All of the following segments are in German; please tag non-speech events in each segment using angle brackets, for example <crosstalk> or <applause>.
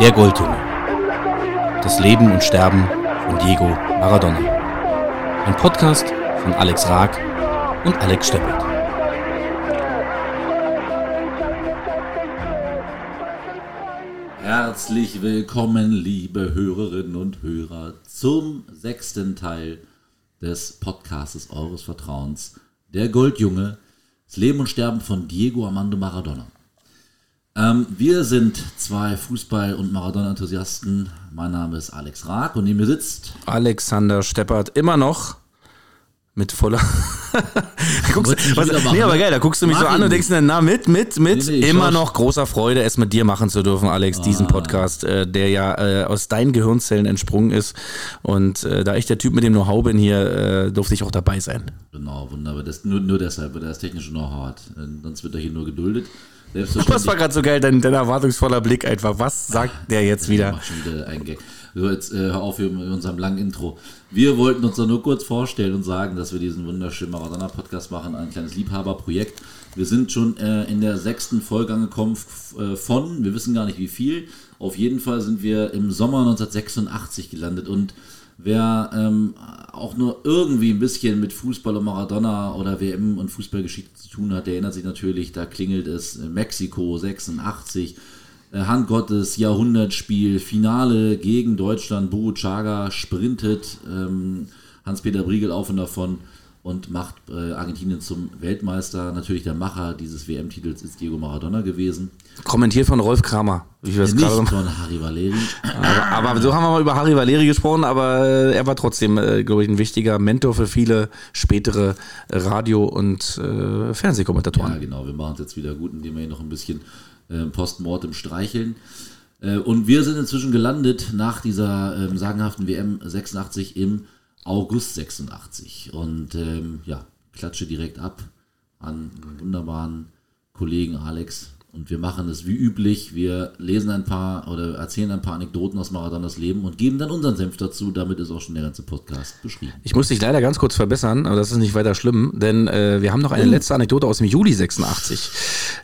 Der Goldjunge. Das Leben und Sterben von Diego Maradona. Ein Podcast von Alex Raag und Alex Steppert. Herzlich willkommen, liebe Hörerinnen und Hörer, zum sechsten Teil des Podcastes eures Vertrauens, Der Goldjunge, das Leben und Sterben von Diego Armando Maradona. Ähm, wir sind zwei Fußball- und Maradona-Enthusiasten. Mein Name ist Alex Raag und neben mir sitzt Alexander Steppert immer noch mit voller. <laughs> guckst, was, machen, nee, aber ne? geil, da guckst du mich Mach so an und denkst dir, na, mit, mit, mit. Nee, nee, immer noch großer Freude, es mit dir machen zu dürfen, Alex, diesen Ah. Podcast, äh, der ja äh, aus deinen Gehirnzellen entsprungen ist. Und äh, da ich der Typ mit dem Know-how bin hier, äh, durfte ich auch dabei sein. Genau, wunderbar. Das, nur, nur deshalb, weil er das technische Know-how hat. Äh, Sonst wird er hier nur geduldet. Das war gerade so geil, dein, dein erwartungsvoller Blick einfach. Was sagt der jetzt Ich wieder? mach schon wieder einen Gag. So, jetzt äh, hör auf mit unserem langen Intro. Wir wollten uns nur kurz vorstellen und sagen, dass wir diesen wunderschönen Maradona-Podcast machen, ein kleines Liebhaberprojekt. Wir sind schon äh, in der sechsten Folge angekommen äh, von, wir wissen gar nicht wie viel. Auf jeden Fall sind wir im Sommer 1986 gelandet und wer ähm, auch nur irgendwie ein bisschen mit Fußball und Maradona oder WM und Fußballgeschichte zu tun hat, der erinnert sich natürlich, da klingelt es Mexiko 86, äh, Hand Gottes, Jahrhundertspiel, Finale gegen Deutschland, Chaga sprintet ähm, Hans-Peter Briegel auf und davon und macht äh, Argentinien zum Weltmeister. Natürlich der Macher dieses WM-Titels ist Diego Maradona gewesen. Kommentiert von Rolf Kramer. Wie wir das Nicht gerade von Harry Valeri. Aber, aber so haben wir mal über Harry Valeri gesprochen, aber äh, er war trotzdem, äh, glaube ich, ein wichtiger Mentor für viele spätere Radio- und äh, Fernsehkommentatoren. Ja, genau. Wir machen es jetzt wieder gut, indem wir hier noch ein bisschen äh, Postmortem streicheln. Äh, und wir sind inzwischen gelandet nach dieser ähm, sagenhaften WM 86 im August 86. Und ähm, ja, klatsche direkt ab an den wunderbaren Kollegen Alex. Und wir machen es wie üblich. Wir lesen ein paar oder erzählen ein paar Anekdoten aus Maradonas Leben und geben dann unseren Senf dazu. Damit ist auch schon der ganze Podcast beschrieben. Ich muss dich leider ganz kurz verbessern, aber das ist nicht weiter schlimm, denn äh, wir haben noch eine letzte Anekdote aus dem Juli 86.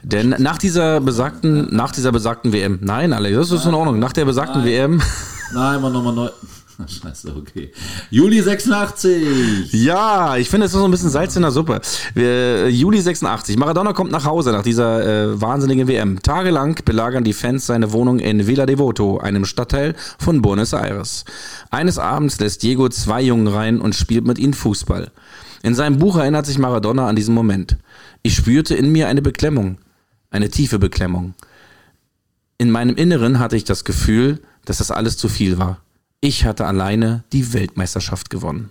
Denn nach dieser besagten, nach dieser besagten WM, nein, Alex, das ist in Ordnung, nach der besagten Nein. WM, Nein, mal nochmal neu. <laughs> Scheiße, okay. Juli 86. Ja, ich finde, es ist so ein bisschen Salz in der Suppe. Wir, äh, Juli 86. Maradona kommt nach Hause nach dieser äh, wahnsinnigen WM. Tagelang belagern die Fans seine Wohnung in Villa Devoto, einem Stadtteil von Buenos Aires. Eines Abends lässt Diego zwei Jungen rein und spielt mit ihnen Fußball. In seinem Buch erinnert sich Maradona an diesen Moment. Ich spürte in mir eine Beklemmung, eine tiefe Beklemmung. In meinem Inneren hatte ich das Gefühl, dass das alles zu viel war. Ich hatte alleine die Weltmeisterschaft gewonnen.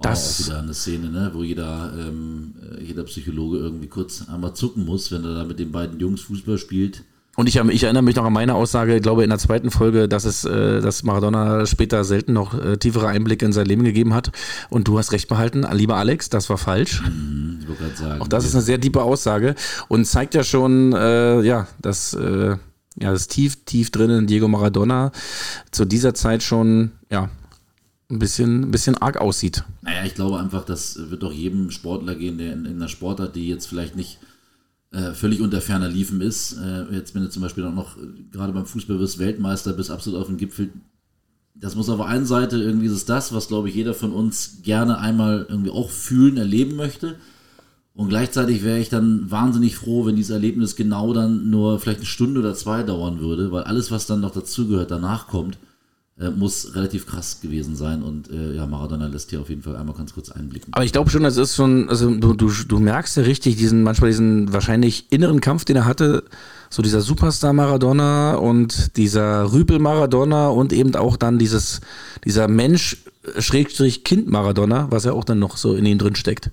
Das Das- auch wieder eine Szene, ne, wo jeder, ähm, äh, jeder Psychologe irgendwie kurz einmal zucken muss, wenn er da mit den beiden Jungs Fußball spielt. Und ich, ich erinnere mich noch an meine Aussage, ich glaube in der zweiten Folge, dass es, äh, dass Maradona später selten noch äh, tiefere Einblicke in sein Leben gegeben hat. Und du hast recht behalten, lieber Alex, das war falsch. Ich wollte gerade sagen. Auch das ist eine sehr tiefe Aussage und zeigt ja schon, äh, ja, dass äh, ja, das tief, tief drinnen in Diego Maradona zu dieser Zeit schon, ja, ein bisschen, ein bisschen arg aussieht. naja, ich glaube einfach, das wird doch jedem Sportler gehen, der in, in einer Sportart, die jetzt vielleicht nicht äh, völlig unter ferner Liefen ist. Äh, jetzt, wenn du zum Beispiel auch noch äh, gerade beim Fußball wirst, Weltmeister bist, absolut auf dem Gipfel. Das muss auf der einen Seite irgendwie ist es das, was glaube ich jeder von uns gerne einmal irgendwie auch fühlen, erleben möchte. Und gleichzeitig wäre ich dann wahnsinnig froh, wenn dieses Erlebnis genau dann nur vielleicht eine Stunde oder zwei dauern würde, weil alles, was dann noch dazugehört, danach kommt, äh, muss relativ krass gewesen sein. Und äh, ja, Maradona lässt hier auf jeden Fall einmal ganz kurz einblicken. Aber ich glaube schon, das ist schon, also du, du, du merkst ja richtig diesen, manchmal diesen wahrscheinlich inneren Kampf, den er hatte, so dieser Superstar Maradona und dieser Rüpel Maradona und eben auch dann dieses, dieser Mensch, äh, Schrägstrich Kind Maradona, was ja auch dann noch so in ihm drin steckt.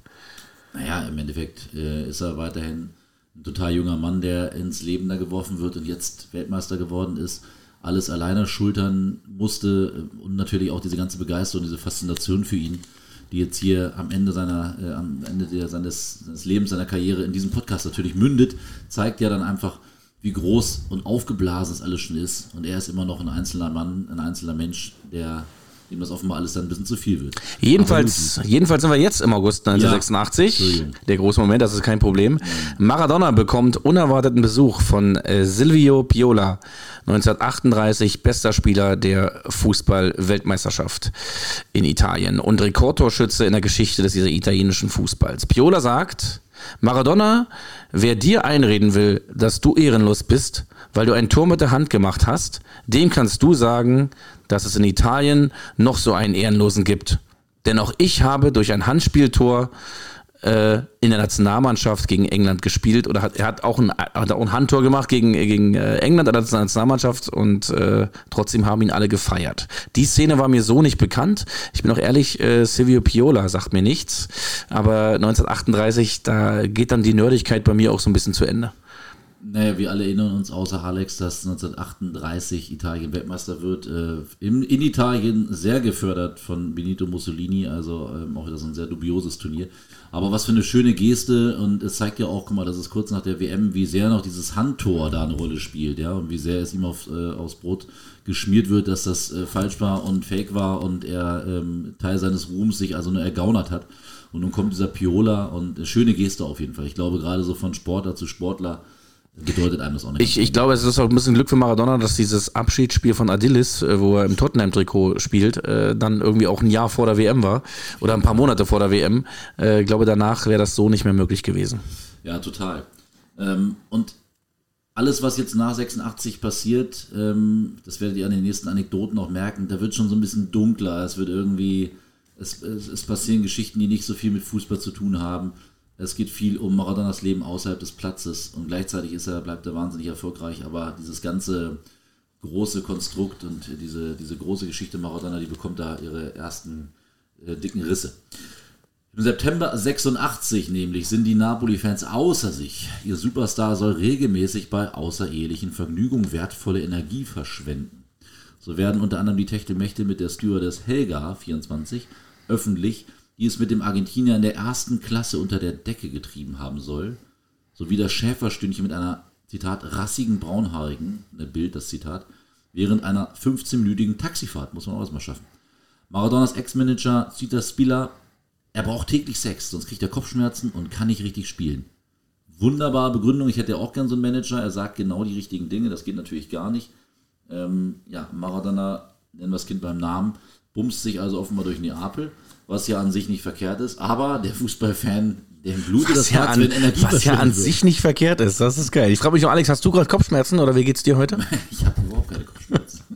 Naja, im Endeffekt äh, ist er weiterhin ein total junger Mann, der ins Leben da geworfen wird und jetzt Weltmeister geworden ist, alles alleine schultern musste und natürlich auch diese ganze Begeisterung, diese Faszination für ihn, die jetzt hier am Ende seiner, äh, am Ende der, seines, seines Lebens, seiner Karriere in diesem Podcast natürlich mündet, zeigt ja dann einfach, wie groß und aufgeblasen es alles schon ist. Und er ist immer noch ein einzelner Mann, ein einzelner Mensch, der dem das offenbar alles dann ein bisschen zu viel wird. Jedenfalls, jedenfalls sind wir jetzt im August 1986. Ja. Der große Moment, das ist kein Problem. Maradona bekommt unerwarteten Besuch von äh, Silvio Piola, 1938 bester Spieler der Fußball-Weltmeisterschaft in Italien und Rekordtorschütze in der Geschichte des italienischen Fußballs. Piola sagt, Maradona, wer dir einreden will, dass du ehrenlos bist, weil du ein Tor mit der Hand gemacht hast, dem kannst du sagen, dass es in Italien noch so einen Ehrenlosen gibt. Denn auch ich habe durch ein Handspieltor äh, in der Nationalmannschaft gegen England gespielt oder hat, er hat auch ein, hat auch ein Handtor gemacht gegen, gegen äh, England in der Nationalmannschaft und äh, trotzdem haben ihn alle gefeiert. Die Szene war mir so nicht bekannt. Ich bin auch ehrlich, äh, Silvio Piola sagt mir nichts, aber 1938, da geht dann die Nerdigkeit bei mir auch so ein bisschen zu Ende. Naja, wir alle erinnern uns außer Alex, dass 1938 Italien Weltmeister wird. Äh, in, in, Italien sehr gefördert von Benito Mussolini, also ähm, auch wieder so ein sehr dubioses Turnier. Aber was für eine schöne Geste und es zeigt ja auch, guck mal, das ist kurz nach der WM, wie sehr noch dieses Handtor da eine Rolle spielt, ja, und wie sehr es ihm auf, äh, aufs Brot geschmiert wird, dass das äh, falsch war und fake war und er ähm, Teil seines Ruhms sich also nur ergaunert hat. Und nun kommt dieser Piola und eine schöne Geste auf jeden Fall. Ich glaube, gerade so von Sportler zu Sportler bedeutet einem das auch nicht. Ich, ich glaube, es ist auch ein bisschen Glück für Maradona, dass dieses Abschiedsspiel von Adilis, äh, wo er im Tottenham-Trikot spielt, äh, dann irgendwie auch ein Jahr vor der WM war oder ein paar Monate vor der WM. Äh, ich glaube, danach wäre das so nicht mehr möglich gewesen. Ja, total. Ähm, und alles, was jetzt nach 86 passiert, ähm, das werdet ihr an den nächsten Anekdoten auch merken, da wird schon so ein bisschen dunkler. Es wird irgendwie, es, es, es passieren Geschichten, die nicht so viel mit Fußball zu tun haben. Es geht viel um Maradonas Leben außerhalb des Platzes und gleichzeitig ist er, bleibt er wahnsinnig erfolgreich, aber dieses ganze große Konstrukt und diese, diese große Geschichte Maradona, die bekommt da ihre ersten äh, dicken Risse. Im September 86 nämlich sind die Napoli-Fans außer sich. Ihr Superstar soll regelmäßig bei außerehelichen Vergnügungen wertvolle Energie verschwenden. So werden unter anderem die Techtelmächte mit der Stewardess Helga, 24, öffentlich die es mit dem Argentinier in der ersten Klasse unter der Decke getrieben haben soll, sowie das Schäferstündchen mit einer, Zitat, rassigen Braunhaarigen, ein Bild, das Zitat, während einer 15-minütigen Taxifahrt, muss man auch erstmal schaffen. Maradonas Ex-Manager Zita Spiller, er braucht täglich Sex, sonst kriegt er Kopfschmerzen und kann nicht richtig spielen. Wunderbare Begründung, ich hätte ja auch gern so einen Manager, er sagt genau die richtigen Dinge, das geht natürlich gar nicht. Ähm, ja, Maradona, nennen wir das Kind beim Namen, bumst sich also offenbar durch Neapel was ja an sich nicht verkehrt ist, aber der Fußballfan, der blutet das ja Herz, wenn Energie Was ja an wird. sich nicht verkehrt ist, das ist geil. Ich frage mich noch, Alex, hast du gerade Kopfschmerzen oder wie geht's dir heute? <laughs> ich habe überhaupt keine Kopfschmerzen. <laughs>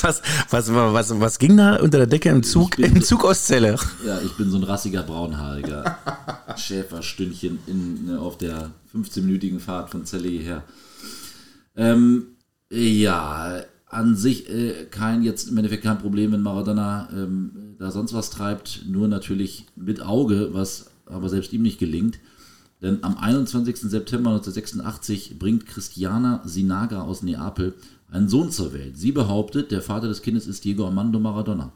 Was, was, was, was ging da unter der Decke im Zug, bin, im Zug Ostzelle? Ja, ich bin so ein rassiger, braunhaariger <laughs> Schäferstündchen in, ne, auf der 15-minütigen Fahrt von Celle hierher. Ähm, ja, an sich äh, kein jetzt im Endeffekt kein Problem, wenn Maradona ähm, da sonst was treibt, nur natürlich mit Auge, was aber selbst ihm nicht gelingt. Denn am 21. September 1986 bringt Christiana Sinaga aus Neapel einen Sohn zur Welt. Sie behauptet, der Vater des Kindes ist Diego Armando Maradona.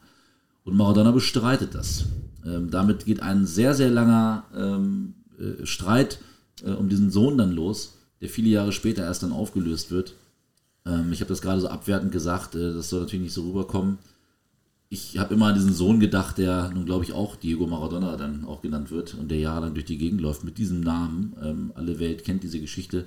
Und Maradona bestreitet das. Ähm, damit geht ein sehr, sehr langer ähm, äh, Streit äh, um diesen Sohn dann los, der viele Jahre später erst dann aufgelöst wird. Ähm, ich habe das gerade so abwertend gesagt, äh, das soll natürlich nicht so rüberkommen. Ich habe immer an diesen Sohn gedacht, der nun, glaube ich, auch Diego Maradona dann auch genannt wird und der jahrelang durch die Gegend läuft mit diesem Namen. Ähm, alle Welt kennt diese Geschichte.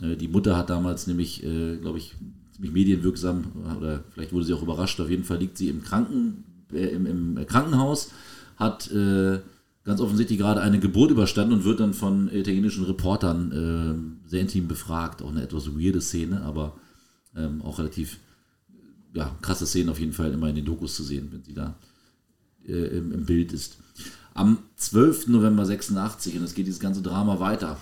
Äh, die Mutter hat damals nämlich, äh, glaube ich, ziemlich medienwirksam oder vielleicht wurde sie auch überrascht. Auf jeden Fall liegt sie im, Kranken, äh, im, im, Krankenhaus, hat äh, ganz offensichtlich gerade eine Geburt überstanden und wird dann von italienischen Reportern äh, sehr intim befragt. Auch eine etwas weirde Szene, aber ähm, auch relativ ja, krasse Szenen auf jeden Fall immer in den Dokus zu sehen, wenn sie da äh, im, im, Bild ist. Am 12. November 86, und es geht dieses ganze Drama weiter,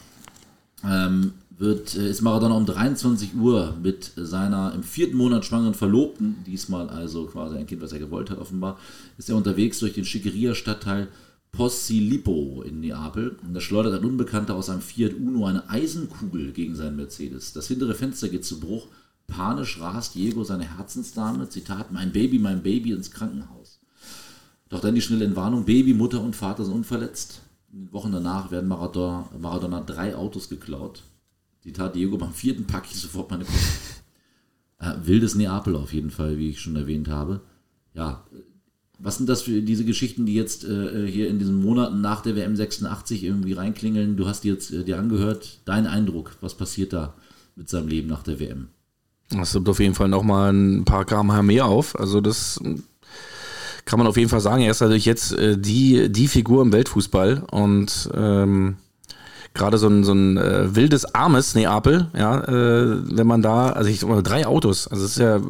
ähm, wird, äh, ist Maradona um 23 Uhr mit seiner im vierten Monat schwangeren Verlobten, diesmal also quasi ein Kind, was er gewollt hat offenbar, ist er unterwegs durch den Schickeria-Stadtteil Posillipo in Neapel. Und da schleudert ein Unbekannter aus einem Fiat Uno eine Eisenkugel gegen seinen Mercedes. Das hintere Fenster geht zu Bruch. Panisch rast Diego seine Herzensdame, Zitat, mein Baby, mein Baby ins Krankenhaus. Doch dann die schnelle Entwarnung, Baby, Mutter und Vater sind unverletzt. In den Wochen danach werden Maradona, Maradona drei Autos geklaut. Zitat Diego, beim vierten packe ich sofort meine Koffer. <laughs> Äh, wildes Neapel auf jeden Fall, wie ich schon erwähnt habe. Ja, was sind das für diese Geschichten, die jetzt äh, hier in diesen Monaten nach der WM 86 irgendwie reinklingeln? Du hast die jetzt äh, dir angehört. Dein Eindruck, was passiert da mit seinem Leben nach der WM? Das nimmt auf jeden Fall nochmal ein paar Gramm mehr auf. Also das kann man auf jeden Fall sagen. Er ist natürlich jetzt äh, die, die Figur im Weltfußball und ähm, gerade so ein, so ein äh, wildes, armes Neapel, ja, äh, wenn man da, also ich drei Autos, also das ist ja,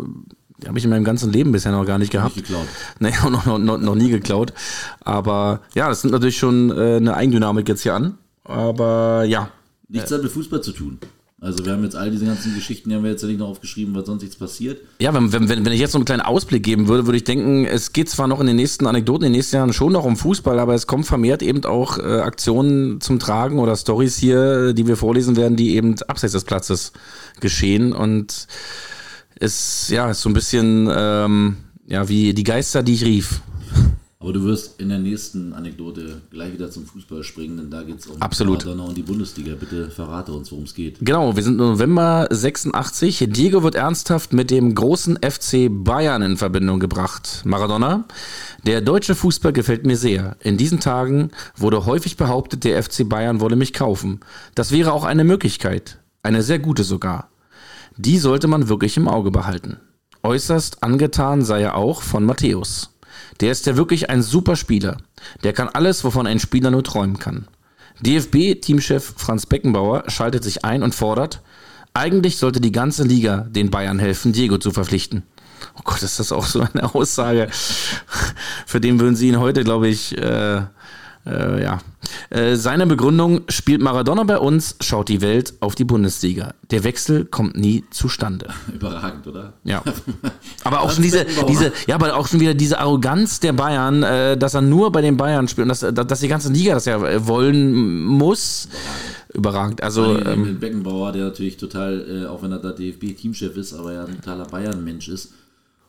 habe ich in meinem ganzen Leben bisher noch gar nicht gehabt. Nicht geklaut. Nee, <laughs> noch, noch, noch, noch nie geklaut. Aber ja, das nimmt natürlich schon äh, eine Eigendynamik jetzt hier an. Aber ja. Nichts hat mit Fußball zu tun. Also wir haben jetzt all diese ganzen Geschichten, die haben wir jetzt ja nicht noch aufgeschrieben, weil sonst nichts passiert. Ja, wenn, wenn, wenn ich jetzt so einen kleinen Ausblick geben würde, würde ich denken, es geht zwar noch in den nächsten Anekdoten, in den nächsten Jahren schon noch um Fußball, aber es kommen vermehrt eben auch äh, Aktionen zum Tragen oder Stories hier, die wir vorlesen werden, die eben abseits des Platzes geschehen. Und es ja, ist so ein bisschen ähm, ja, wie die Geister, die ich rief. Aber du wirst in der nächsten Anekdote gleich wieder zum Fußball springen, denn da geht es um Absolut. Maradona und die Bundesliga. Bitte verrate uns, worum es geht. Genau, wir sind November 86. Diego wird ernsthaft mit dem großen FC Bayern in Verbindung gebracht. Maradona, der deutsche Fußball gefällt mir sehr. In diesen Tagen wurde häufig behauptet, der FC Bayern wolle mich kaufen. Das wäre auch eine Möglichkeit. Eine sehr gute sogar. Die sollte man wirklich im Auge behalten. Äußerst angetan sei er auch von Matthäus. Der ist ja wirklich ein super Spieler. Der kann alles, wovon ein Spieler nur träumen kann. DFB-Teamchef Franz Beckenbauer schaltet sich ein und fordert, eigentlich sollte die ganze Liga den Bayern helfen, Diego zu verpflichten. Oh Gott, ist das auch so eine Aussage. Für den würden sie ihn heute, glaube ich, äh, äh, ja. Äh, seine Begründung, spielt Maradona bei uns, schaut die Welt auf die Bundesliga. Der Wechsel kommt nie zustande. Überragend, oder? Ja. <laughs> Aber auch schon diese, diese, ja, aber auch schon wieder diese Arroganz der Bayern, äh, dass er nur bei den Bayern spielt und dass, dass die ganze Liga das ja äh, wollen muss. Überragend. Also ähm, Beckenbauer, der natürlich total, äh, auch wenn er da DFB-Teamchef ist, aber ja ein totaler Bayern-Mensch ist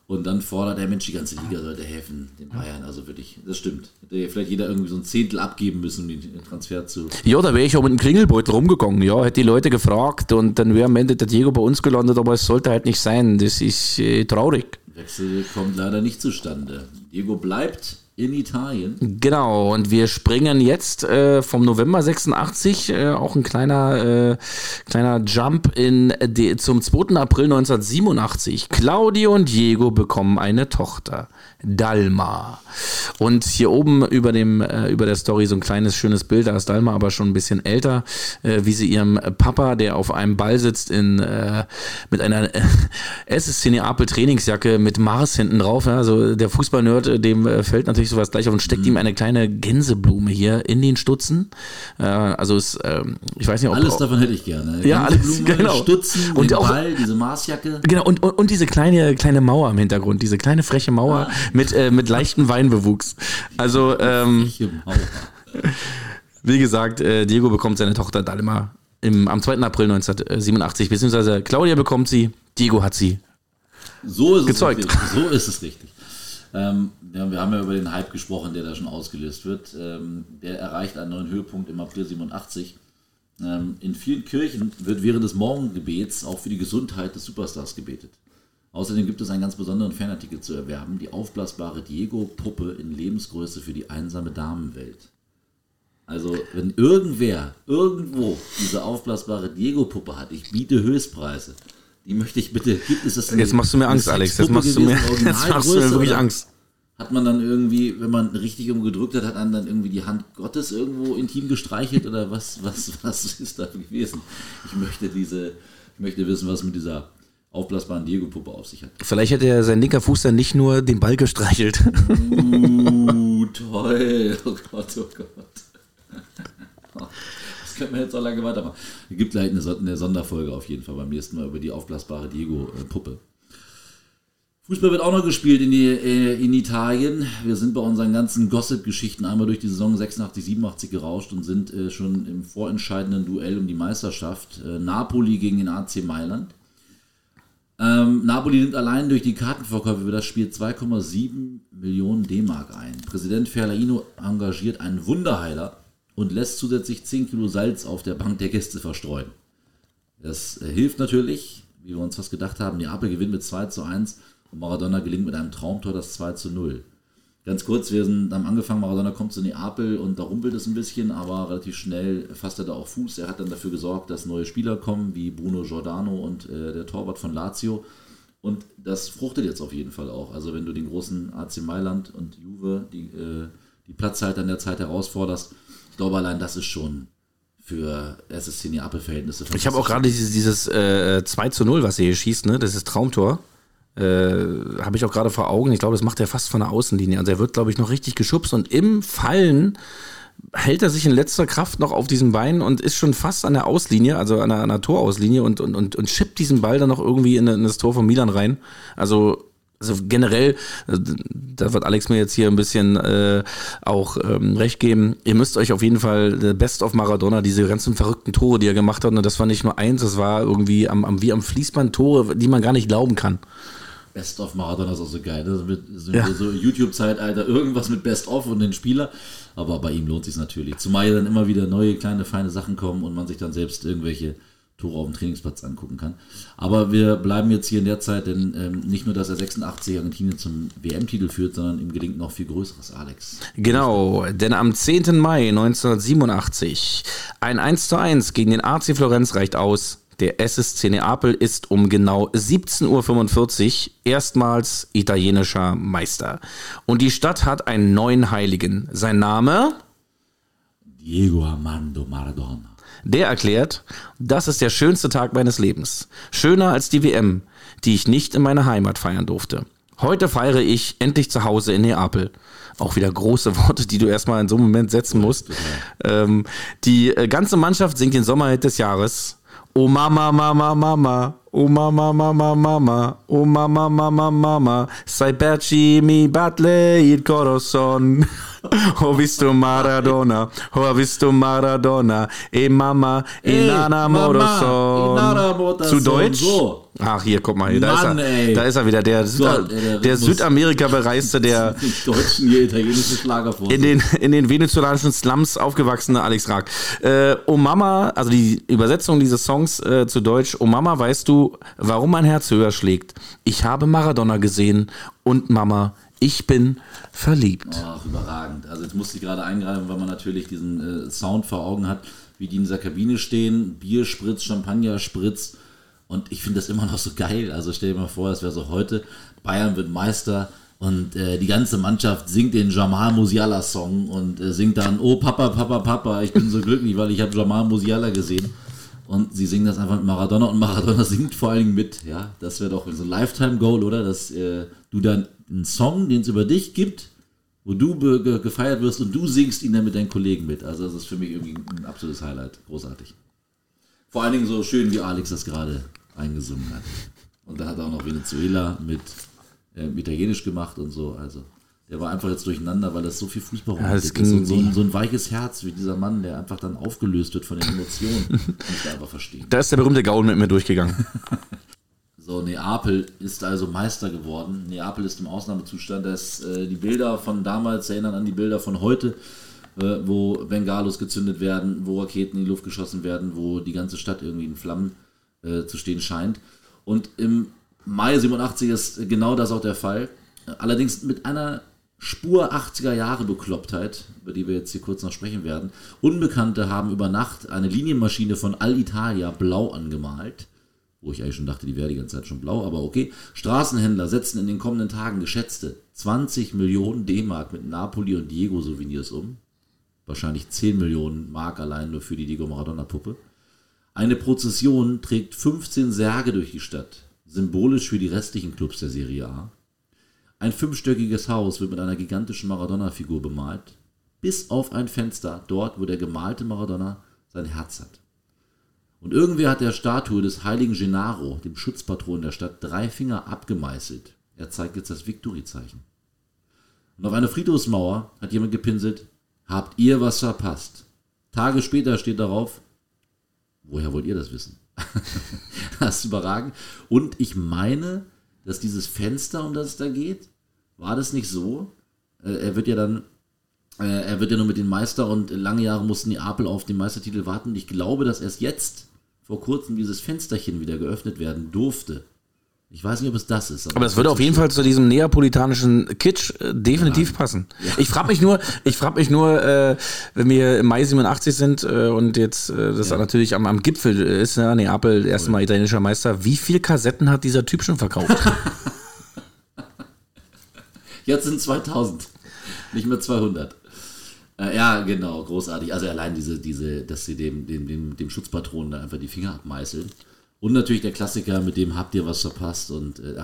und dann fordert der Mensch, die ganze Liga sollte helfen, den Bayern. Also wirklich, das stimmt. Hätte vielleicht jeder irgendwie so ein Zehntel abgeben müssen, um den Transfer zu. Ja, da wäre ich auch mit einem Kringelbeutel rumgegangen. Ja, hätte die Leute gefragt und dann wäre am Ende der Diego bei uns gelandet, aber es sollte halt nicht sein. Das ist äh, traurig. Wechsel kommt leider nicht zustande. Diego bleibt in Italien. Genau, und wir springen jetzt äh, vom November 86, äh, auch ein kleiner, äh, kleiner Jump in die, zum 2. April 1987. Claudio und Diego bekommen eine Tochter. Dalma. Und hier oben über dem äh, über der Story so ein kleines schönes Bild, da ist Dalma aber schon ein bisschen älter, äh, wie sie ihrem Papa, der auf einem Ball sitzt in äh, mit einer <laughs> SSC Neapel Trainingsjacke mit Mars hinten drauf, ja, also der Fußballnerd, dem fällt natürlich sowas gleich auf und steckt mhm. ihm eine kleine Gänseblume hier in den Stutzen. Äh, also ist ähm, ich weiß nicht, ob alles davon hätte ich gerne. Ja, alles genau. Stutzen, und auch, Ball, diese Marsjacke. Genau und, und, und diese kleine kleine Mauer im Hintergrund, diese kleine freche Mauer. Ah mit, äh, mit leichtem Weinbewuchs. Also, ähm, <laughs> wie gesagt, äh, Diego bekommt seine Tochter Dalma im, am 2. April 1987, beziehungsweise Claudia bekommt sie, Diego hat sie so ist gezeugt. Es richtig. so ist es richtig. Ähm, ja, wir haben ja über den Hype gesprochen, der da schon ausgelöst wird. Ähm, der erreicht einen neuen Höhepunkt im April 87. Ähm, in vielen Kirchen wird während des Morgengebets auch für die Gesundheit des Superstars gebetet. Außerdem gibt es einen ganz besonderen Fanartikel zu erwerben, die aufblasbare Diego-Puppe in Lebensgröße für die einsame Damenwelt. Also, wenn irgendwer irgendwo diese aufblasbare Diego-Puppe hat, ich biete Höchstpreise. Die möchte ich bitte, gibt es das Jetzt machst du mir Angst, Alex. Jetzt machst du mir, <laughs> jetzt machst du mir wirklich Angst. Hat man dann irgendwie, wenn man richtig umgedrückt hat, hat man dann irgendwie die Hand Gottes irgendwo intim gestreichelt oder was, was, <laughs> was ist da gewesen? Ich möchte diese, ich möchte wissen, was mit dieser aufblasbaren Diego-Puppe auf sich hat. Vielleicht hätte er sein linker Fuß dann nicht nur den Ball gestreichelt. Uh, <laughs> toll. Oh Gott, oh Gott. Das können wir jetzt auch lange weitermachen. Es gibt gleich eine, Sonderfolge auf jeden Fall beim nächsten Mal über die aufblasbare Diego-Puppe. Fußball wird auch noch gespielt in, die, äh, in Italien. Wir sind bei unseren ganzen Gossip-Geschichten einmal durch die Saison 86, 87 gerauscht und sind äh, schon im vorentscheidenden Duell um die Meisterschaft. Äh, Napoli gegen den AC Mailand. Ähm, Napoli nimmt allein durch die Kartenverkäufe für das Spiel 2,7 Millionen D-Mark ein. Präsident Ferlaino engagiert einen Wunderheiler und lässt zusätzlich 10 Kilo Salz auf der Bank der Gäste verstreuen. Das hilft natürlich, wie wir uns fast gedacht haben. Neapel gewinnt mit 2 zu 1 und Maradona gelingt mit einem Traumtor das 2 zu 0. Ganz kurz, wir sind, haben angefangen, Maradona kommt zu Neapel und da rumpelt es ein bisschen, aber relativ schnell fasst er da auch Fuß. Er hat dann dafür gesorgt, dass neue Spieler kommen, wie Bruno Giordano und äh, der Torwart von Lazio. Und das fruchtet jetzt auf jeden Fall auch. Also wenn du den großen AC Mailand und Juve, die, äh, die Platzhalter in der Zeit herausforderst, ich glaube allein das ist schon für SSC Neapel-Verhältnisse. Ich habe auch gerade dieses, dieses äh, 2 zu 0, was er hier schießt, ne? das ist Traumtor. Äh, habe ich auch gerade vor Augen. Ich glaube, das macht er fast von der Außenlinie. Also er wird, glaube ich, noch richtig geschubst und im Fallen hält er sich in letzter Kraft noch auf diesen Beinen und ist schon fast an der Auslinie, also an der, an der Torauslinie und, und, und, und schippt diesen Ball dann noch irgendwie in, in das Tor von Milan rein. Also also generell, da wird Alex mir jetzt hier ein bisschen äh, auch ähm, recht geben. Ihr müsst euch auf jeden Fall the Best of Maradona, diese ganzen verrückten Tore, die er gemacht hat, und das war nicht nur eins, das war irgendwie am, am wie am Fließband Tore, die man gar nicht glauben kann. Best of Maradona ist auch so geil. Das mit so, ja. so YouTube-Zeitalter, irgendwas mit Best of und den Spieler. Aber bei ihm lohnt sich natürlich. Zumal ja dann immer wieder neue, kleine, feine Sachen kommen und man sich dann selbst irgendwelche Tore auf dem Trainingsplatz angucken kann. Aber wir bleiben jetzt hier in der Zeit, denn ähm, nicht nur, dass er 86 Argentinien zum WM-Titel führt, sondern ihm gelingt noch viel Größeres, Alex. Genau, denn am 10. Mai 1987 ein 1 zu 1 gegen den AC Florenz reicht aus. Der SSC Neapel ist um genau 17.45 Uhr erstmals italienischer Meister. Und die Stadt hat einen neuen Heiligen. Sein Name? Diego Armando Maradona. Der erklärt, das ist der schönste Tag meines Lebens. Schöner als die WM, die ich nicht in meiner Heimat feiern durfte. Heute feiere ich endlich zu Hause in Neapel. Auch wieder große Worte, die du erstmal in so einem Moment setzen musst. Ähm, die äh, ganze Mannschaft singt den Sommerhit des Jahres. Oh Mama, Mama, Mama, oh Mama, Mama, Mama, oh Mama, Mama, Mama, sai perci mi batle il corazon. <laughs> Ho visto Maradona, ho visto Maradona, e Mama, in Mama, Zu Deutsch? So. Ach, hier, guck mal, hier, da, Mann, ist er, da ist er wieder, der, Gott, ey, der, Südamerika-bereiste, der <laughs> Deutschen hier italienische Schlager vor. In den, in den venezolanischen Slums aufgewachsene Alex Raag. Äh, oh Mama, also die Übersetzung dieses Songs äh, zu Deutsch, Oh Mama, weißt du, warum mein Herz höher schlägt? Ich habe Maradona gesehen und Mama, ich bin verliebt. Ach, überragend. Also jetzt musste ich gerade eingreifen, weil man natürlich diesen äh, Sound vor Augen hat, wie die in dieser Kabine stehen, Bier spritzt, Champagner spritzt und ich finde das immer noch so geil. Also stell dir mal vor, es wäre so heute, Bayern wird Meister und äh, die ganze Mannschaft singt den Jamal Musiala Song und äh, singt dann, oh Papa, Papa, Papa, ich bin so glücklich, weil ich habe Jamal Musiala gesehen. Und sie singen das einfach mit Maradona und Maradona <laughs> singt vor allen Dingen mit. Ja, das wäre doch so ein Lifetime-Goal, oder? Dass äh, du dann einen Song, den es über dich gibt, wo du ge gefeiert wirst und du singst ihn dann mit deinen Kollegen mit. Also das ist für mich irgendwie ein absolutes Highlight. Großartig. Vor allen Dingen so schön, wie Alex das gerade eingesungen hat. Und da hat er auch noch Venezuela mit äh, Italienisch gemacht und so. Also der war einfach jetzt durcheinander, weil das so viel Fußball ja, ist. So, so, ein, so, ein weiches Herz wie dieser Mann, der einfach dann aufgelöst wird von den Emotionen. <laughs> Muss ich einfach verstehen. Da ist der berühmte Gaul mit mir durchgegangen. <laughs> so, Neapel ist also Meister geworden. Neapel ist im Ausnahmezustand. Das, äh, die Bilder von damals erinnern an die Bilder von heute, wo Bengalos gezündet werden, wo Raketen in die Luft geschossen werden, wo die ganze Stadt irgendwie in Flammen äh, zu stehen scheint. Und im Mai 87 ist genau das auch der Fall. Allerdings mit einer Spur 80er Jahre Beklopptheit, über die wir jetzt hier kurz noch sprechen werden. Unbekannte haben über Nacht eine Linienmaschine von Alitalia blau angemalt. Wo ich eigentlich schon dachte, die wäre die ganze Zeit schon blau, aber okay. Straßenhändler setzen in den kommenden Tagen geschätzte 20 Millionen D-Mark mit Napoli und Diego Souvenirs um. Wahrscheinlich 10 Millionen Mark allein nur für die Diego Maradona Puppe. Eine Prozession trägt 15 Särge durch die Stadt, symbolisch für die restlichen Clubs der Serie A. Ein fünfstöckiges Haus wird mit einer gigantischen Maradona-Figur bemalt, bis auf ein Fenster, dort, wo der gemalte Maradona sein Herz hat. Und irgendwer hat der Statue des heiligen Gennaro, dem Schutzpatron der Stadt, drei Finger abgemeißelt. Er zeigt jetzt das Victory-Zeichen. Und auf einer Friedhofsmauer hat jemand gepinselt, habt ihr was verpasst? Tage später steht darauf, woher wollt ihr das wissen? <laughs> das ist überragend. Und ich meine, dass dieses Fenster, um das es da geht, war das nicht so? Äh, er wird ja dann, äh, er wird ja nur mit den Meister und lange Jahre mussten die Apel auf den Meistertitel warten. Ich glaube, dass erst jetzt vor kurzem dieses Fensterchen wieder geöffnet werden durfte. Ich weiß nicht, ob es das ist. Aber das würde auf jeden Fall zu diesem neapolitanischen Kitsch äh, definitiv ja. passen. Ja. Ich frage mich nur, ich frage mich nur, äh, wenn wir im Mai 87 sind äh, und jetzt äh, das ja. natürlich am, am Gipfel ist, ne? Neapel, erste Mal italienischer Meister, wie viele Kassetten hat dieser Typ schon verkauft? <laughs> jetzt sind 2000, nicht mehr 200. Äh, ja, genau, großartig. Also allein diese, diese, dass sie dem, dem, dem, dem Schutzpatronen da einfach die Finger abmeißeln. Und natürlich der Klassiker, mit dem habt ihr was verpasst und äh,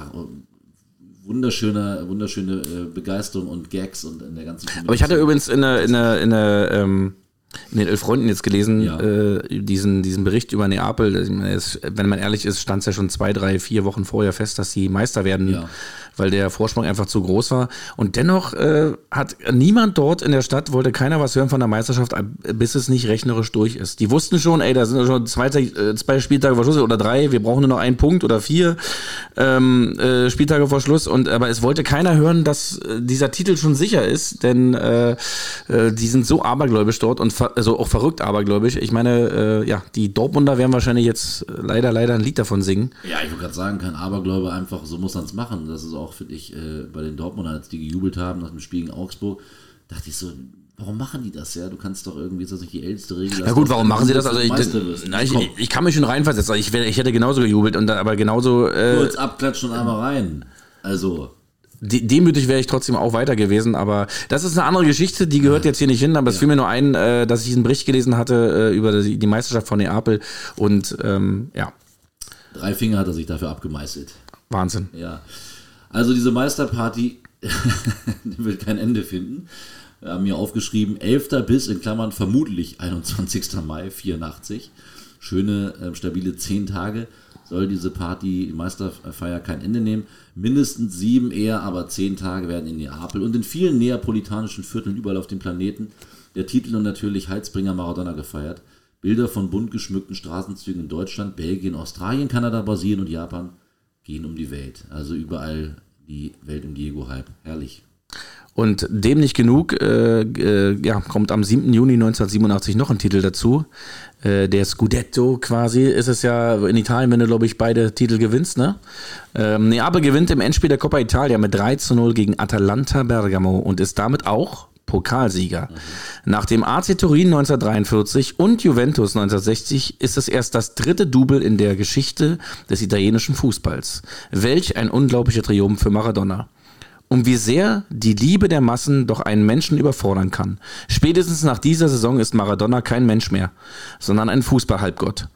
wunderschöne, wunderschöne äh, Begeisterung und Gags und in der ganzen Aber ich hatte übrigens in der, in der, in der ähm, in den Elf Freunden jetzt gelesen, ja. äh, diesen, diesen Bericht über Neapel. Es, wenn man ehrlich ist, stand es ja schon zwei, drei, vier Wochen vorher fest, dass sie Meister werden. Ja weil der Vorsprung einfach zu groß war. Und dennoch äh, hat niemand dort in der Stadt, wollte keiner was hören von der Meisterschaft, bis es nicht rechnerisch durch ist. Die wussten schon, ey, da sind schon zwei, äh, zwei Spieltage vor Schluss oder drei, wir brauchen nur noch einen Punkt oder vier ähm, äh, Spieltage vor Schluss. Und, aber es wollte keiner hören, dass äh, dieser Titel schon sicher ist, denn äh, äh, die sind so abergläubisch dort und also auch verrückt abergläubisch. Ich meine, äh, ja, die Dortmunder werden wahrscheinlich jetzt leider, leider ein Lied davon singen. Ja, ich würde gerade sagen, kein Abergläube einfach, so muss man es machen. Das ist auch finde ich, äh, bei den Dortmundern, als die gejubelt haben nach dem Spiel gegen Augsburg, dachte ich so, warum machen die das ja? Du kannst doch irgendwie, ist das nicht die älteste Regel? Ja gut, warum machen sie das? Also ich, na, ich, ich, kann mich schon reinversetzen. Ich, ich hätte genauso gejubelt, und, aber genauso... Äh, Kurz abklatschen und einmal rein. Also... Demütig wäre ich trotzdem auch weiter gewesen, aber das ist eine andere Geschichte, die gehört jetzt hier nicht hin, aber es ja. fiel mir nur ein, äh, dass ich einen Bericht gelesen hatte äh, über die, die, Meisterschaft von Neapel und ähm, ja. Drei Finger hat er sich dafür abgemeißelt. Wahnsinn. Ja. Also diese Meisterparty <laughs> will kein Ende finden. Wir haben mir aufgeschrieben, 11. bis in Klammern vermutlich 21. Mai 84. Schöne, äh, stabile 10 Tage soll diese Party, die Meisterfeier kein Ende nehmen. Mindestens sieben eher, aber zehn Tage werden in Neapel und in vielen neapolitanischen Vierteln überall auf dem Planeten der Titel und natürlich Heizbringer Maradona gefeiert. Bilder von bunt geschmückten Straßenzügen in Deutschland, Belgien, Australien, Kanada, Brasilien und Japan gehen um die Welt. Also überall die Welt im Diego-Hype. Herrlich. Und dem nicht genug, äh, äh, ja, kommt am 7. Juni 1987 noch ein Titel dazu. Äh, der Scudetto quasi ist es ja in Italien, wenn du, glaube ich, beide Titel gewinnst, ne? Ähm, Neapel gewinnt im Endspiel der Coppa Italia mit 3 zu 0 gegen Atalanta Bergamo und ist damit auch Pokalsieger. Mhm. Nach dem AC Turin 1943 und Juventus 1960 ist es erst das dritte Double in der Geschichte des italienischen Fußballs. Welch ein unglaublicher Triumph für Maradona. Und wie sehr die Liebe der Massen doch einen Menschen überfordern kann. Spätestens nach dieser Saison ist Maradona kein Mensch mehr, sondern ein Fußballhalbgott.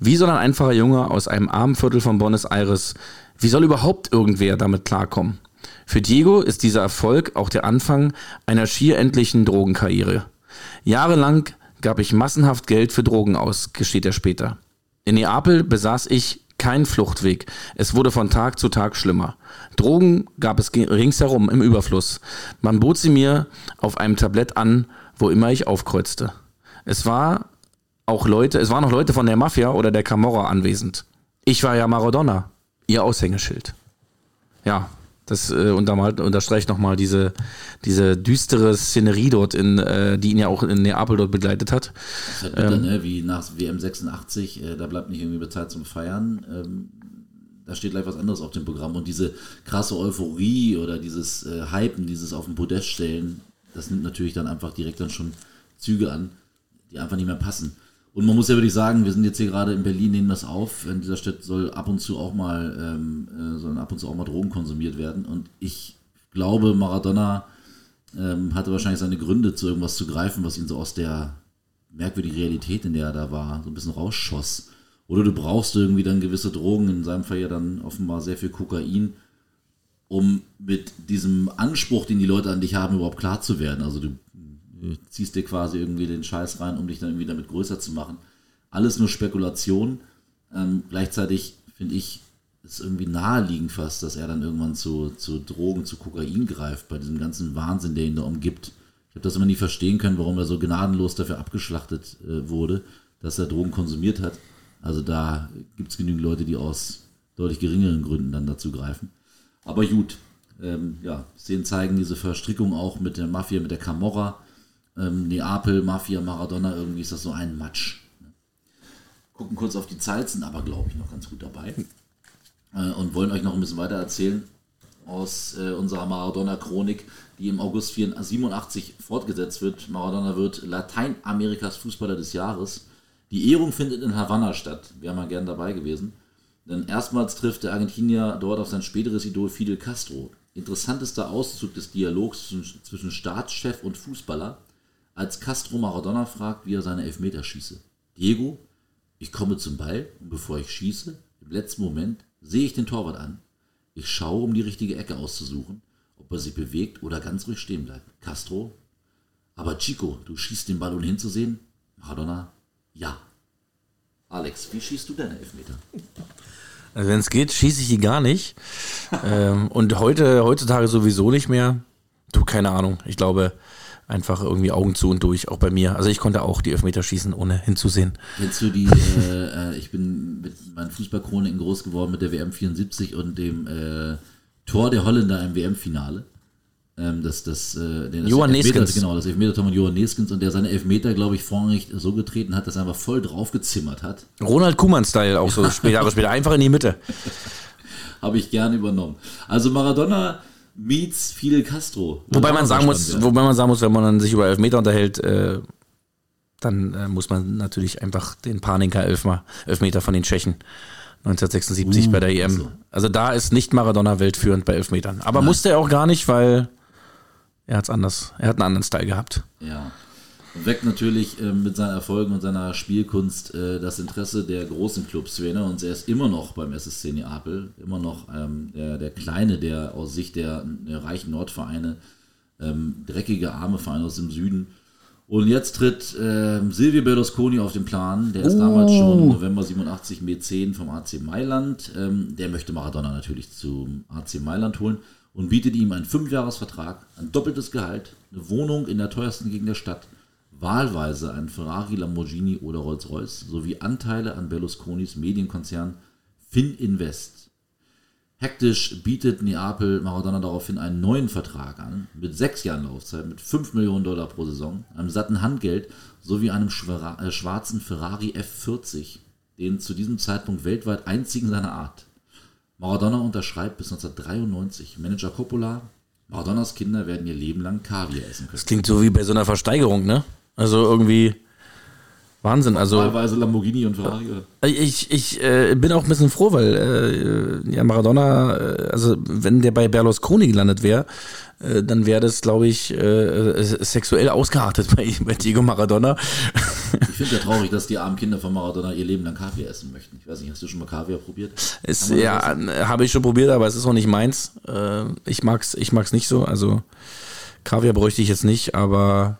Wie soll ein einfacher Junge aus einem armen Viertel von Buenos Aires, wie soll überhaupt irgendwer damit klarkommen? Für Diego ist dieser Erfolg auch der Anfang einer schier endlichen Drogenkarriere. Jahrelang gab ich massenhaft Geld für Drogen aus, gesteht er später. In Neapel besaß ich keinen Fluchtweg. Es wurde von Tag zu Tag schlimmer. Drogen gab es ringsherum im Überfluss. Man bot sie mir auf einem Tablett an, wo immer ich aufkreuzte. Es war auch Leute, es waren auch Leute von der Mafia oder der Camorra anwesend. Ich war ja Maradona, ihr Aushängeschild. Ja, das äh, unterstreicht nochmal diese, diese düstere Szenerie dort, in, äh, die ihn ja auch in Neapel dort begleitet hat. Das ist halt bitter, ähm, ne? wie nach WM 86, äh, da bleibt nicht irgendwie Zeit zum Feiern. Ähm, da steht gleich was anderes auf dem Programm. Und diese krasse Euphorie oder dieses äh, Hypen, dieses auf den Podest stellen, das nimmt natürlich dann einfach direkt dann schon Züge an, die einfach nicht mehr passen. Und man muss ja wirklich sagen, wir sind jetzt hier gerade in Berlin, nehmen das auf. In dieser Stadt soll ab und zu auch mal, ähm, äh, sollen ab und zu auch mal Drogen konsumiert werden. Und ich glaube, Maradona ähm, hatte wahrscheinlich seine Gründe, zu irgendwas zu greifen, was ihn so aus der merkwürdigen Realität, in der er da war, so ein bisschen rausschoss. Oder du brauchst irgendwie dann gewisse Drogen, in seinem Fall ja dann offenbar sehr viel Kokain, um mit diesem Anspruch, den die Leute an dich haben, überhaupt klar zu werden. Also du ziehst dir quasi irgendwie den Scheiß rein, um dich dann irgendwie damit größer zu machen. Alles nur Spekulation. Ähm, gleichzeitig finde ich, ist irgendwie naheliegend fast, dass er dann irgendwann zu, zu Drogen, zu Kokain greift, bei diesem ganzen Wahnsinn, der ihn da umgibt. Ich habe das immer nie verstehen können, warum er so gnadenlos dafür abgeschlachtet äh, wurde, dass er Drogen konsumiert hat. Also da gibt es genügend Leute, die aus deutlich geringeren Gründen dann dazu greifen. Aber gut, ähm, ja, Szenen zeigen diese Verstrickung auch mit der Mafia, mit der Camorra, ähm, Neapel, Mafia, Maradona, irgendwie ist das so ein Matsch. Ne? Gucken kurz auf die Zeit, sind aber, glaube ich, noch ganz gut dabei. Äh, und wollen euch noch ein bisschen weiter erzählen aus äh, unserer Maradona-Chronik, die im August 87 fortgesetzt wird. Maradona wird Lateinamerikas Fußballer des Jahres. Die Ehrung findet in Havanna statt. Wäre mal gern dabei gewesen. Denn erstmals trifft der Argentinier dort auf sein späteres Idol Fidel Castro. Interessantester Auszug des Dialogs zwischen Staatschef und Fußballer, als Castro Maradona fragt, wie er seine Elfmeter schieße. Diego, ich komme zum Ball und bevor ich schieße, im letzten Moment sehe ich den Torwart an. Ich schaue, um die richtige Ecke auszusuchen, ob er sich bewegt oder ganz ruhig stehen bleibt. Castro, aber Chico, du schießt den Ballon hinzusehen? Maradona, ja. Alex, wie schießt du deine Elfmeter? Also wenn es geht, schieße ich die gar nicht. <laughs> ähm, und heute, heutzutage sowieso nicht mehr. Du, keine Ahnung. Ich glaube, einfach irgendwie Augen zu und durch, auch bei mir. Also ich konnte auch die Elfmeter schießen, ohne hinzusehen. Kennst du die, äh, äh, ich bin mit meinen Fußballchroniken groß geworden mit der WM 74 und dem äh, Tor der Holländer im WM-Finale. Ähm, das, das, äh, das Johann Neskens. Genau, das Elfmeter-Tor von Johann Neskens und der seine Elfmeter, glaube ich, vorrangig so getreten hat, dass er einfach voll draufgezimmert hat. Ronald Kuhmann-Style auch so <laughs> Jahre später, einfach in die Mitte. Habe ich gern übernommen. Also Maradona meets Fidel Castro. Wobei man sagen muss, wobei man sagen muss, wenn man dann sich über Elfmeter unterhält, äh, dann äh, muss man natürlich einfach den Panika Elfmeter von den Tschechen 1976 uh, bei der EM. Also. also da ist nicht Maradona weltführend bei Elfmetern. Aber Nein. musste er auch gar nicht, weil er hat's anders, er hat einen anderen Style gehabt. Ja. Und weckt natürlich äh, mit seinen Erfolgen und seiner Spielkunst äh, das Interesse der großen Clubs. Und er ist immer noch beim SSC Neapel, immer noch ähm, der, der Kleine, der aus Sicht der, der reichen Nordvereine, ähm, dreckige, arme Vereine aus dem Süden. Und jetzt tritt äh, Silvio Berlusconi auf den Plan. Der ist uh. damals schon November 87 Mäzen vom AC Mailand. Ähm, der möchte Maradona natürlich zum AC Mailand holen und bietet ihm einen Fünfjahresvertrag, ein doppeltes Gehalt, eine Wohnung in der teuersten Gegend der Stadt, wahlweise einen Ferrari, Lamborghini oder Rolls-Royce sowie Anteile an Berlusconis Medienkonzern Fininvest. Hektisch bietet Neapel Maradona daraufhin einen neuen Vertrag an, mit sechs Jahren Laufzeit, mit 5 Millionen Dollar pro Saison, einem satten Handgeld sowie einem äh, schwarzen Ferrari F40, den zu diesem Zeitpunkt weltweit einzigen seiner Art. Maradona unterschreibt bis 1993. Manager Coppola, Maradonas Kinder werden ihr Leben lang Kaviar essen können. Das klingt so wie bei so einer Versteigerung, ne? Also irgendwie Wahnsinn. Also Wahlweise Lamborghini und Ferrari. Oder? Ich, ich äh, bin auch ein bisschen froh, weil äh, ja Maradona, äh, also wenn der bei Berlusconi gelandet wäre, äh, dann wäre das, glaube ich, äh, sexuell ausgeartet bei, bei Diego Maradona. Ich finde ja traurig, dass die armen Kinder von Maradona ihr Leben lang Kaviar essen möchten. Ich weiß nicht, hast du schon mal Kaviar probiert? Es, ja, habe ich schon probiert, aber es ist auch nicht meins. Äh, ich mag's, ich mag's nicht so. Also Kaviar bräuchte ich jetzt nicht, aber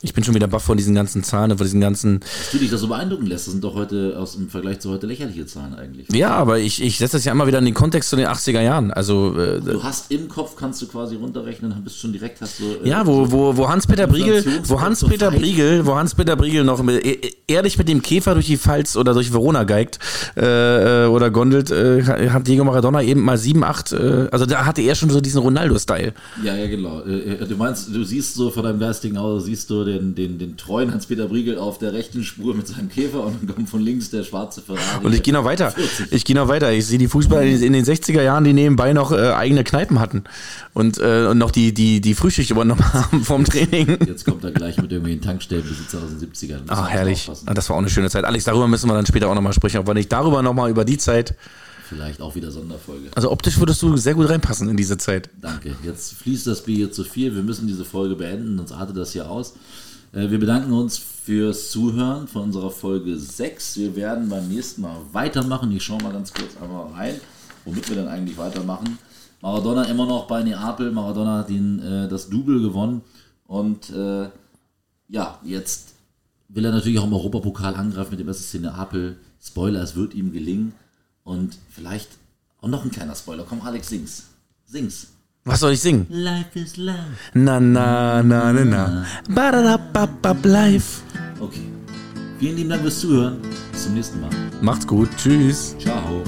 ich bin schon wieder baff von diesen ganzen Zahlen, von diesen ganzen. Dass du dich das so beeindrucken lässt, das sind doch heute aus dem Vergleich zu heute lächerliche Zahlen eigentlich. Ja, aber ich, ich setze das ja immer wieder in den Kontext zu den 80er Jahren. Also, äh, du hast im Kopf, kannst du quasi runterrechnen, bist schon direkt hast du. Äh, ja, wo, wo, wo Hans-Peter Briegel, wo Hans-Peter Briegel, wo Hans-Peter Briegel noch mit, e, ehrlich mit dem Käfer durch die Pfalz oder durch Verona geigt äh, äh oder gondelt, äh, hat Diego Maradona eben mal 7, 8, äh, also da hatte er schon so diesen Ronaldo-Style. Ja, ja, genau. du meinst, du siehst so vor deinem geistigen Auge, siehst du den, den, den treuen Hans-Peter Briegel auf der rechten Spur mit seinem Käfer und dann kommt von links der schwarze Ferrari. Und ich gehe <laughs> noch weiter. Ich gehe noch weiter. Ich sehe die Fußballer in den 60er Jahren, die nebenbei noch äh, eigene Kneipen hatten und, äh, und noch die, die, die Frühschicht übernommen haben <laughs> vom Training. Jetzt kommt er gleich mit irgendwelchen Tankstellenbesitzer aus den 70ern. Ach, herrlich. Das war auch eine schöne Zeit. Alex, darüber müssen wir dann später auch nochmal sprechen, aber nicht darüber nochmal über die Zeit. Vielleicht auch wieder Sonderfolge. Also optisch würdest du sehr gut reinpassen in diese Zeit. Danke. Jetzt fließt das Bier hier zu viel. Wir müssen diese Folge beenden, sonst artet das hier aus. Äh, wir bedanken uns fürs Zuhören von unserer Folge 6. Wir werden beim nächsten Mal weitermachen. Ich schaue mal ganz kurz einmal rein, womit wir dann eigentlich weitermachen. Maradona immer noch bei Neapel. Maradona hat den, äh, das Double gewonnen. Und äh, ja, jetzt will er natürlich auch im Europapokal angreifen mit dem SSC Neapel. Spoiler, es wird ihm gelingen. Und vielleicht Und noch ein kleiner Spoiler. Komm, Alex, sing's. Sing's. Was soll ich singen? Life is love. Na, na, na, na, na. Badadababab live. Okay. Vielen lieben Dank fürs Zuhören. Bis zum nächsten Mal. Macht's gut. Tschüss. Ciao.